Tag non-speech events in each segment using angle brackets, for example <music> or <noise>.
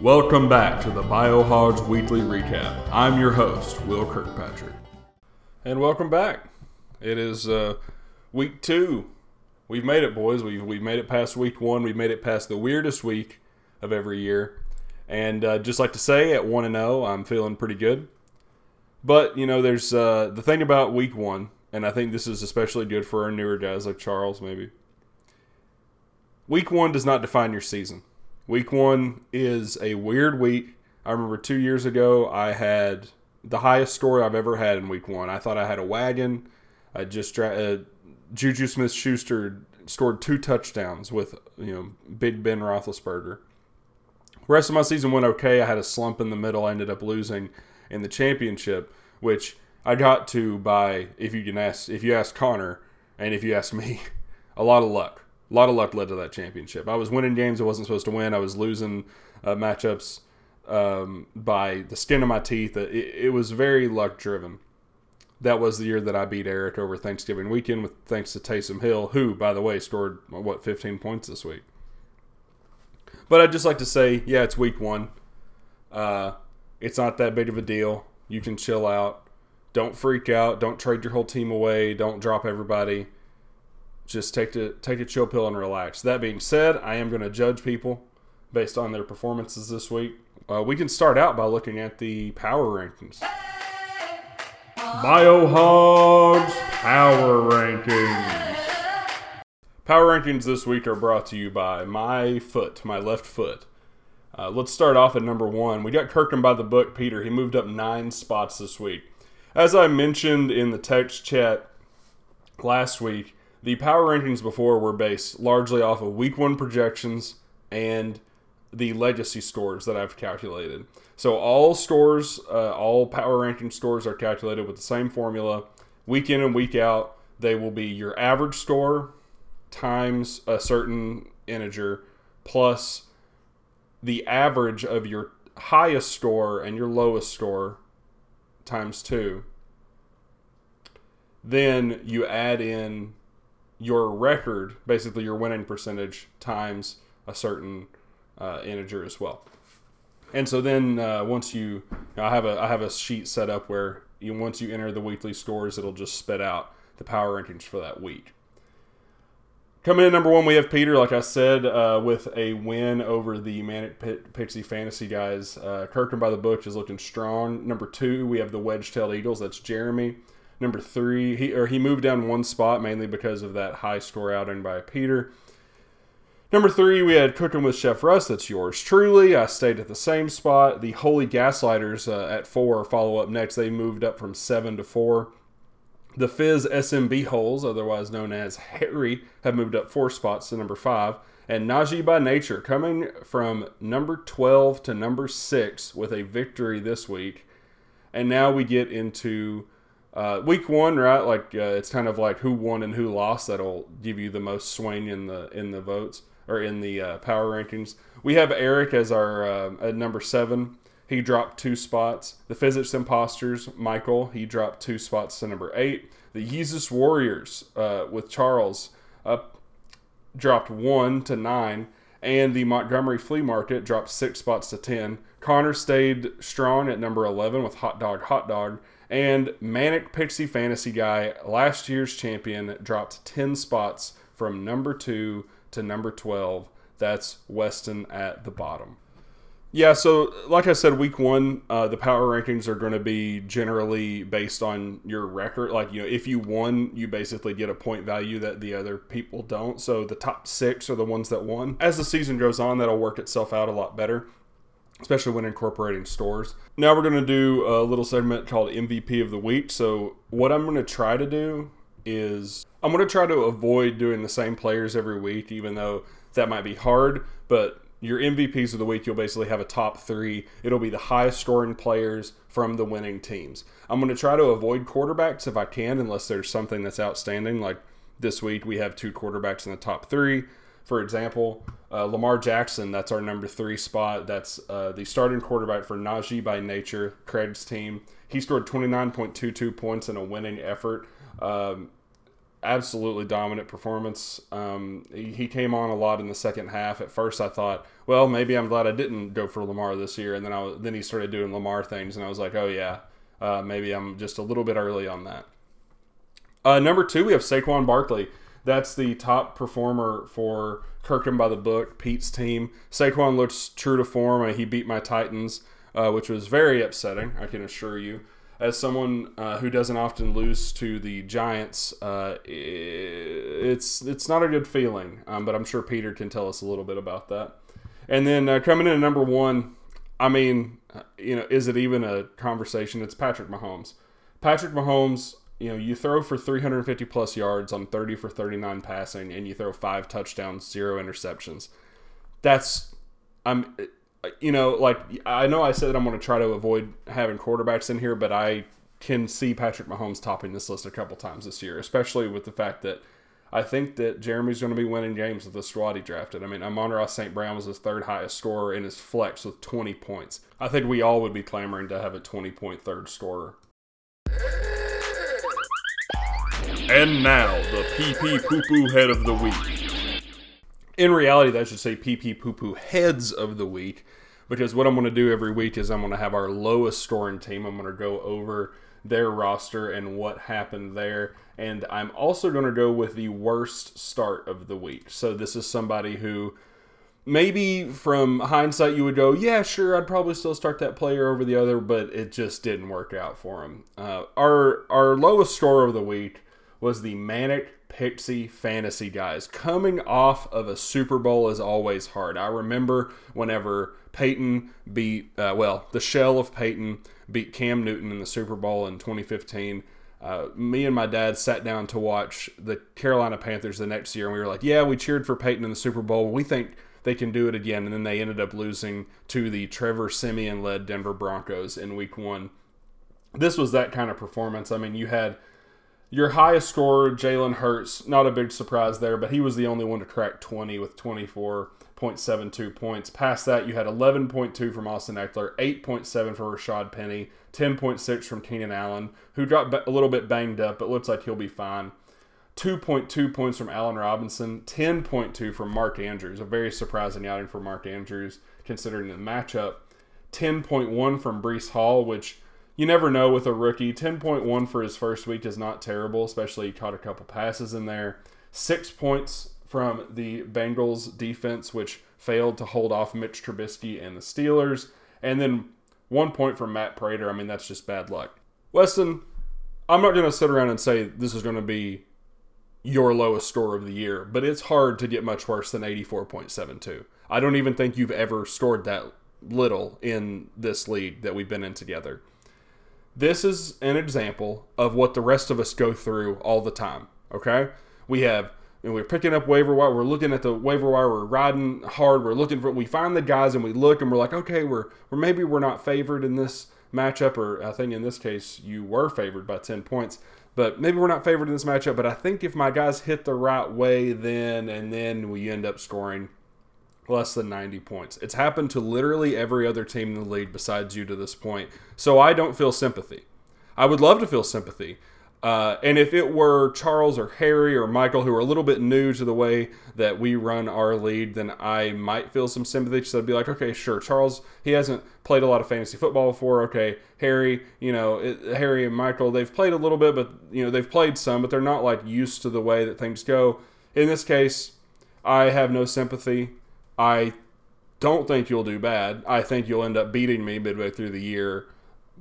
Welcome back to the Biohogs Weekly Recap. I'm your host, Will Kirkpatrick. And welcome back. It is uh, week two. We've made it, boys. We've, we've made it past week one. We've made it past the weirdest week of every year. And uh, just like to say, at 1 and 0, I'm feeling pretty good. But, you know, there's uh, the thing about week one, and I think this is especially good for our newer guys like Charles, maybe. Week one does not define your season. Week one is a weird week. I remember two years ago, I had the highest score I've ever had in week one. I thought I had a wagon. I just uh, Juju Smith Schuster scored two touchdowns with you know Big Ben Roethlisberger. The rest of my season went okay. I had a slump in the middle. I ended up losing in the championship, which I got to by if you can ask if you ask Connor and if you ask me, <laughs> a lot of luck. A lot of luck led to that championship. I was winning games I wasn't supposed to win. I was losing uh, matchups um, by the skin of my teeth. It, it, was very luck driven. That was the year that I beat Eric over Thanksgiving weekend with thanks to Taysom Hill, who, by the way, scored what 15 points this week. But I'd just like to say, yeah, it's week one. Uh, it's not that big of a deal. You can chill out. Don't freak out. Don't trade your whole team away. Don't drop everybody just take a take a chill pill and relax. That being said, I am going to judge people based on their performances this week. Uh, we can start out by looking at the power rankings. Biohogs Power Rankings. Power rankings this week are brought to you by my foot, my left foot. Uh, let's start off at number one. We got Kirkham by the book, Peter. He moved up nine spots this week. As I mentioned in the text chat last week, the power rankings before were based largely off of week one projections and the legacy scores that I've calculated. So all scores, uh, all power ranking scores are calculated with the same formula. Week in and week out, they will be your average score times a certain integer plus the average of your highest score and your lowest score times two. Then you add in your record, basically your winning percentage times a certain uh, integer as well. And so then uh, once you, you know, I have a I have a sheet set up where you once you enter the weekly scores, it'll just spit out the power rankings for that week. Coming in number one, we have Peter, like I said, uh, with a win over the Manic Pixie Fantasy guys. Uh, Kirkham by the book is looking strong. Number two, we have the Wedge Tailed Eagles. That's Jeremy Number three, he or he moved down one spot mainly because of that high score outing by Peter. Number three, we had Cooking with Chef Russ. That's yours truly. I stayed at the same spot. The Holy Gaslighters uh, at four follow up next. They moved up from seven to four. The Fizz SMB Holes, otherwise known as Harry, have moved up four spots to number five. And Najee by Nature coming from number 12 to number six with a victory this week. And now we get into uh, week one, right? Like uh, it's kind of like who won and who lost. That'll give you the most swing in the in the votes or in the uh, power rankings. We have Eric as our uh, at number seven. He dropped two spots. The Physics Imposters, Michael, he dropped two spots to number eight. The Yeezus Warriors uh, with Charles dropped one to nine. And the Montgomery Flea Market dropped six spots to 10. Connor stayed strong at number 11 with Hot Dog Hot Dog. And Manic Pixie Fantasy Guy, last year's champion, dropped 10 spots from number 2 to number 12. That's Weston at the bottom. Yeah, so like I said, week one, uh, the power rankings are going to be generally based on your record. Like, you know, if you won, you basically get a point value that the other people don't. So the top six are the ones that won. As the season goes on, that'll work itself out a lot better especially when incorporating stores. Now we're going to do a little segment called MVP of the week. So, what I'm going to try to do is I'm going to try to avoid doing the same players every week, even though that might be hard. But your MVPs of the week, you'll basically have a top three. It'll be the highest scoring players from the winning teams. I'm going to try to avoid quarterbacks if I can, unless there's something that's outstanding. Like this week, we have two quarterbacks in the top three. For example, uh, Lamar Jackson, that's our number three spot. That's uh, the starting quarterback for Najee by Nature, Craig's team. He scored 29.22 points in a winning effort. Um, absolutely dominant performance. Um, he, he came on a lot in the second half. At first, I thought, well, maybe I'm glad I didn't go for Lamar this year. And then I then he started doing Lamar things, and I was like, oh yeah, uh, maybe I'm just a little bit early on that. Uh, number two, we have Saquon Barkley. That's the top performer for Kirkham by the Book, Pete's team. Saquon looks true to form. He beat my Titans, uh, which was very upsetting, I can assure you. As someone uh, who doesn't often lose to the Giants, uh, it's it's not a good feeling. Um, but I'm sure Peter can tell us a little bit about that. And then uh, coming in at number one, I mean, you know, is it even a conversation? It's Patrick Mahomes. Patrick Mahomes you know, you throw for 350 plus yards on 30 for 39 passing, and you throw five touchdowns, zero interceptions. That's, I'm, you know, like I know I said I'm going to try to avoid having quarterbacks in here, but I can see Patrick Mahomes topping this list a couple times this year, especially with the fact that I think that Jeremy's going to be winning games with the squad he drafted. I mean, Amon-Ra St. Brown was his third highest scorer in his flex with 20 points. I think we all would be clamoring to have a 20 point third scorer. And now, the pee poo poo head of the week. In reality, that should say pee pee poo poo heads of the week, because what I'm going to do every week is I'm going to have our lowest scoring team. I'm going to go over their roster and what happened there. And I'm also going to go with the worst start of the week. So this is somebody who maybe from hindsight you would go, yeah, sure, I'd probably still start that player over the other, but it just didn't work out for him. Uh, our our lowest score of the week was the Manic Pixie Fantasy guys. Coming off of a Super Bowl is always hard. I remember whenever Peyton beat, uh, well, the shell of Peyton beat Cam Newton in the Super Bowl in 2015. Uh, me and my dad sat down to watch the Carolina Panthers the next year, and we were like, "Yeah, we cheered for Peyton in the Super Bowl. We think they can do it again." And then they ended up losing to the Trevor Siemian led Denver Broncos in Week One. This was that kind of performance. I mean, you had your highest scorer, Jalen Hurts, not a big surprise there, but he was the only one to crack 20 with 24.72 points. Past that, you had 11.2 from Austin Ekeler, 8.7 for Rashaad Penny, 10.6 from Keenan Allen, who got a little bit banged up, but looks like he'll be fine. 2.2 points from Allen Robinson, 10.2 from Mark Andrews, a very surprising outing for Mark Andrews considering the matchup. 10.1 from Breece Hall, which you never know with a rookie. 10.1 for his first week is not terrible, especially he caught a couple passes in there. Six points from the Bengals defense, which failed to hold off Mitch Trubisky and the Steelers. And then one point from Matt Prater. I mean, that's just bad luck. Weston, I'm not going to sit around and say this is going to be your lowest score of the year, but it's hard to get much worse than 84.72. I don't even think you've ever scored that little in this league that we've been in together. This is an example of what the rest of us go through all the time. Okay, we have and we're picking up waiver wire. We're looking at the waiver wire. We're riding hard. We're looking for. We find the guys and we look and we're like, okay, we're we're maybe we're not favored in this matchup, or I think in this case you were favored by ten points. But maybe we're not favored in this matchup. But I think if my guys hit the right way, then and then we end up scoring less than 90 points. It's happened to literally every other team in the league besides you to this point. So I don't feel sympathy. I would love to feel sympathy. Uh, and if it were Charles or Harry or Michael, who are a little bit new to the way that we run our lead, then I might feel some sympathy. So I'd be like, okay, sure, Charles, he hasn't played a lot of fantasy football before. Okay, Harry, you know, it, Harry and Michael, they've played a little bit, but you know, they've played some, but they're not like used to the way that things go. In this case, I have no sympathy. I don't think you'll do bad. I think you'll end up beating me midway through the year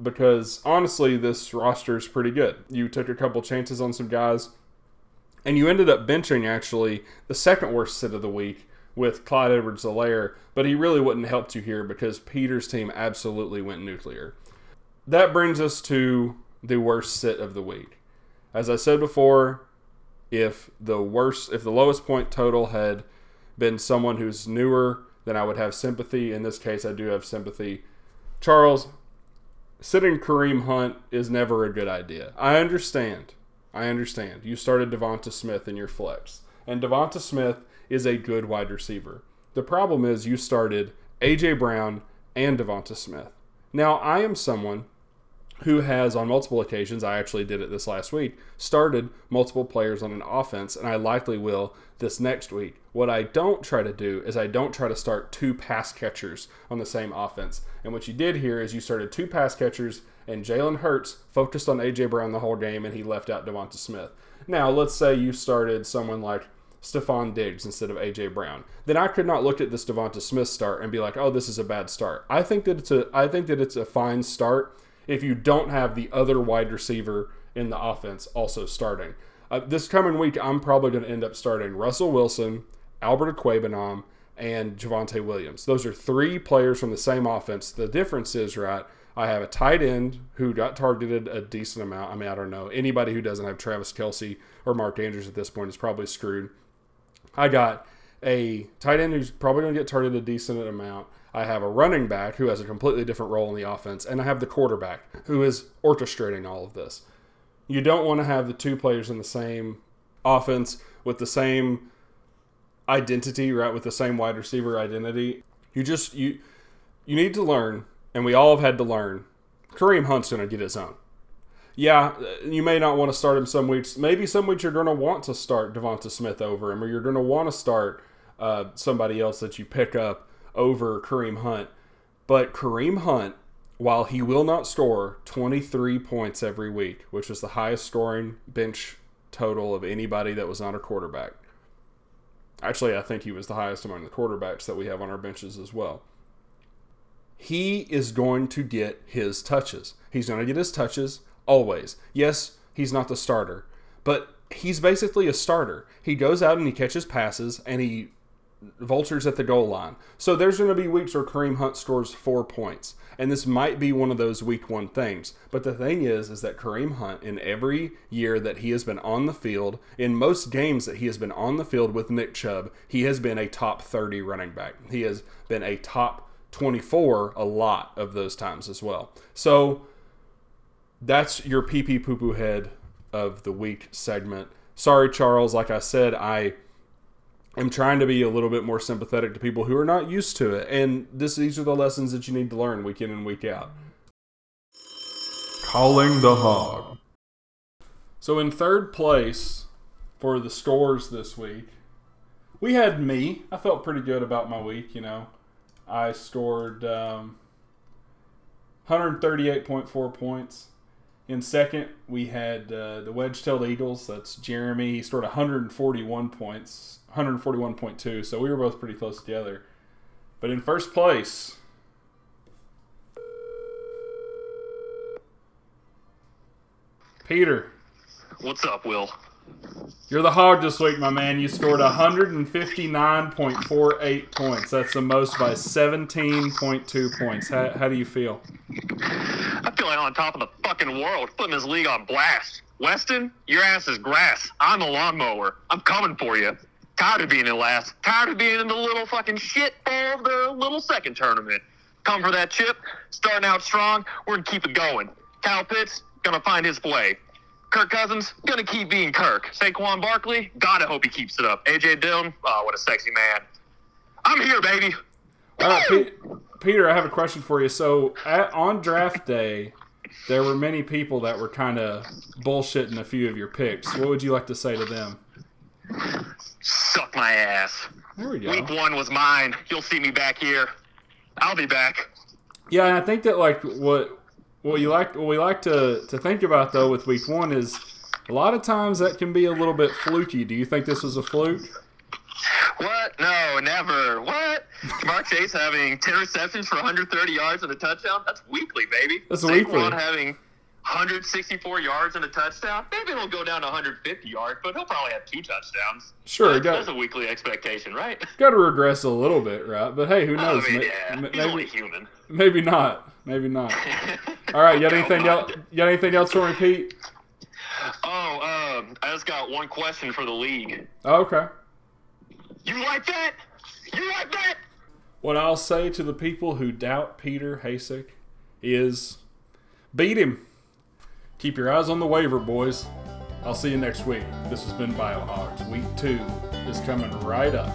because honestly, this roster is pretty good. You took a couple chances on some guys, and you ended up benching actually the second worst sit of the week with Clyde Edwards Helaire, but he really wouldn't help you here because Peter's team absolutely went nuclear. That brings us to the worst sit of the week. As I said before, if the worst if the lowest point total had been someone who's newer, then I would have sympathy. In this case, I do have sympathy. Charles, sitting Kareem Hunt is never a good idea. I understand. I understand. You started Devonta Smith in your flex, and Devonta Smith is a good wide receiver. The problem is you started AJ Brown and Devonta Smith. Now, I am someone who has on multiple occasions, I actually did it this last week, started multiple players on an offense, and I likely will this next week. What I don't try to do is I don't try to start two pass catchers on the same offense. And what you did here is you started two pass catchers, and Jalen Hurts focused on A.J. Brown the whole game, and he left out Devonta Smith. Now, let's say you started someone like Stefon Diggs instead of AJ Brown. Then I could not look at this Devonta Smith start and be like, "Oh, this is a bad start." I think that it's a I think that it's a fine start if you don't have the other wide receiver in the offense also starting. Uh, this coming week, I'm probably going to end up starting Russell Wilson, Albert Okwuegbunam, and Javonte Williams. Those are three players from the same offense. The difference is, right, I have a tight end who got targeted a decent amount. I mean, I don't know. Anybody who doesn't have Travis Kelce or Mark Andrews at this point is probably screwed. I got a tight end who's probably going to get targeted a decent amount. I have a running back who has a completely different role in the offense, and I have the quarterback who is orchestrating all of this. You don't want to have the two players in the same offense with the same identity, right? With the same wide receiver identity. You just you you need to learn, and we all have had to learn. Kareem Hunt's going to get his own. Yeah, you may not want to start him some weeks. Maybe some weeks you're going to want to start Devonta Smith over him, or you're going to want to start uh, somebody else that you pick up over Kareem Hunt. But Kareem Hunt, while he will not score 23 points every week, which is the highest scoring bench total of anybody that was not a quarterback. Actually, I think he was the highest among the quarterbacks that we have on our benches as well. He is going to get his touches. He's going to get his touches always. Yes, he's not the starter, but he's basically a starter. He goes out and he catches passes and he vultures at the goal line. So there's going to be weeks where Kareem Hunt scores four points, and this might be one of those week one things. But the thing is, is that Kareem Hunt, in every year that he has been on the field, in most games that he has been on the field with Nick Chubb, he has been a top 30 running back. He has been a top 24 a lot of those times as well. So that's your pee pee poo poo head of the week segment. Sorry, Charles. Like I said, I am trying to be a little bit more sympathetic to people who are not used to it. And this these are the lessons that you need to learn week in and week out. Calling the hog. So in third place for the scores this week, we had me. I felt pretty good about my week, you know. I scored um, 138.4 points. In second, we had uh, the wedge-tailed Eagles. That's Jeremy. He scored 141 points, 141.2. So we were both pretty close together. But in first place, Peter. What's up, Will? You're the hog this week, my man. You scored 159.48 points. That's the most by 17.2 points. How, how do you feel? I feel like I'm on top of the fucking world, putting this league on blast. Weston, your ass is grass. I'm a lawnmower. I'm coming for you. Tired of being in last. Tired of being in the little fucking shit ball of the little second tournament. Come for that chip. Starting out strong. We're gonna keep it going. Kyle Pitts gonna find his play. Kirk Cousins gonna keep being Kirk. Saquon Barkley, gotta hope he keeps it up. AJ Dillon, oh, what a sexy man. I'm here, baby. All right, Pe- Peter, I have a question for you. So, at, on draft day, there were many people that were kind of bullshitting a few of your picks. What would you like to say to them? Suck my ass. There we go. Week one was mine. You'll see me back here. I'll be back. Yeah, and I think that like what what you like what we like to to think about though with week one is a lot of times that can be a little bit fluky. Do you think this was a fluke? What? No, never. What? Mark Chase having 10 receptions for 130 yards and a touchdown? That's weekly, baby. That's Saquon weekly. having 164 yards and a touchdown. Maybe it'll go down to 150 yards, but he'll probably have two touchdowns. Sure, That's, got- that's a weekly expectation, right? <laughs> Got to regress a little bit, right? But hey, who knows? I mean, yeah, ma- he's only maybe, human. maybe not. Maybe not. <laughs> All right, you got anything else? You got anything else for me, Pete? Oh, um, I just got one question for the league. Oh, okay. You like that? You like that? What I'll say to the people who doubt Peter Hasek is beat him. Keep your eyes on the waiver, boys. I'll see you next week. This has been Biohogs. Week two is coming right up.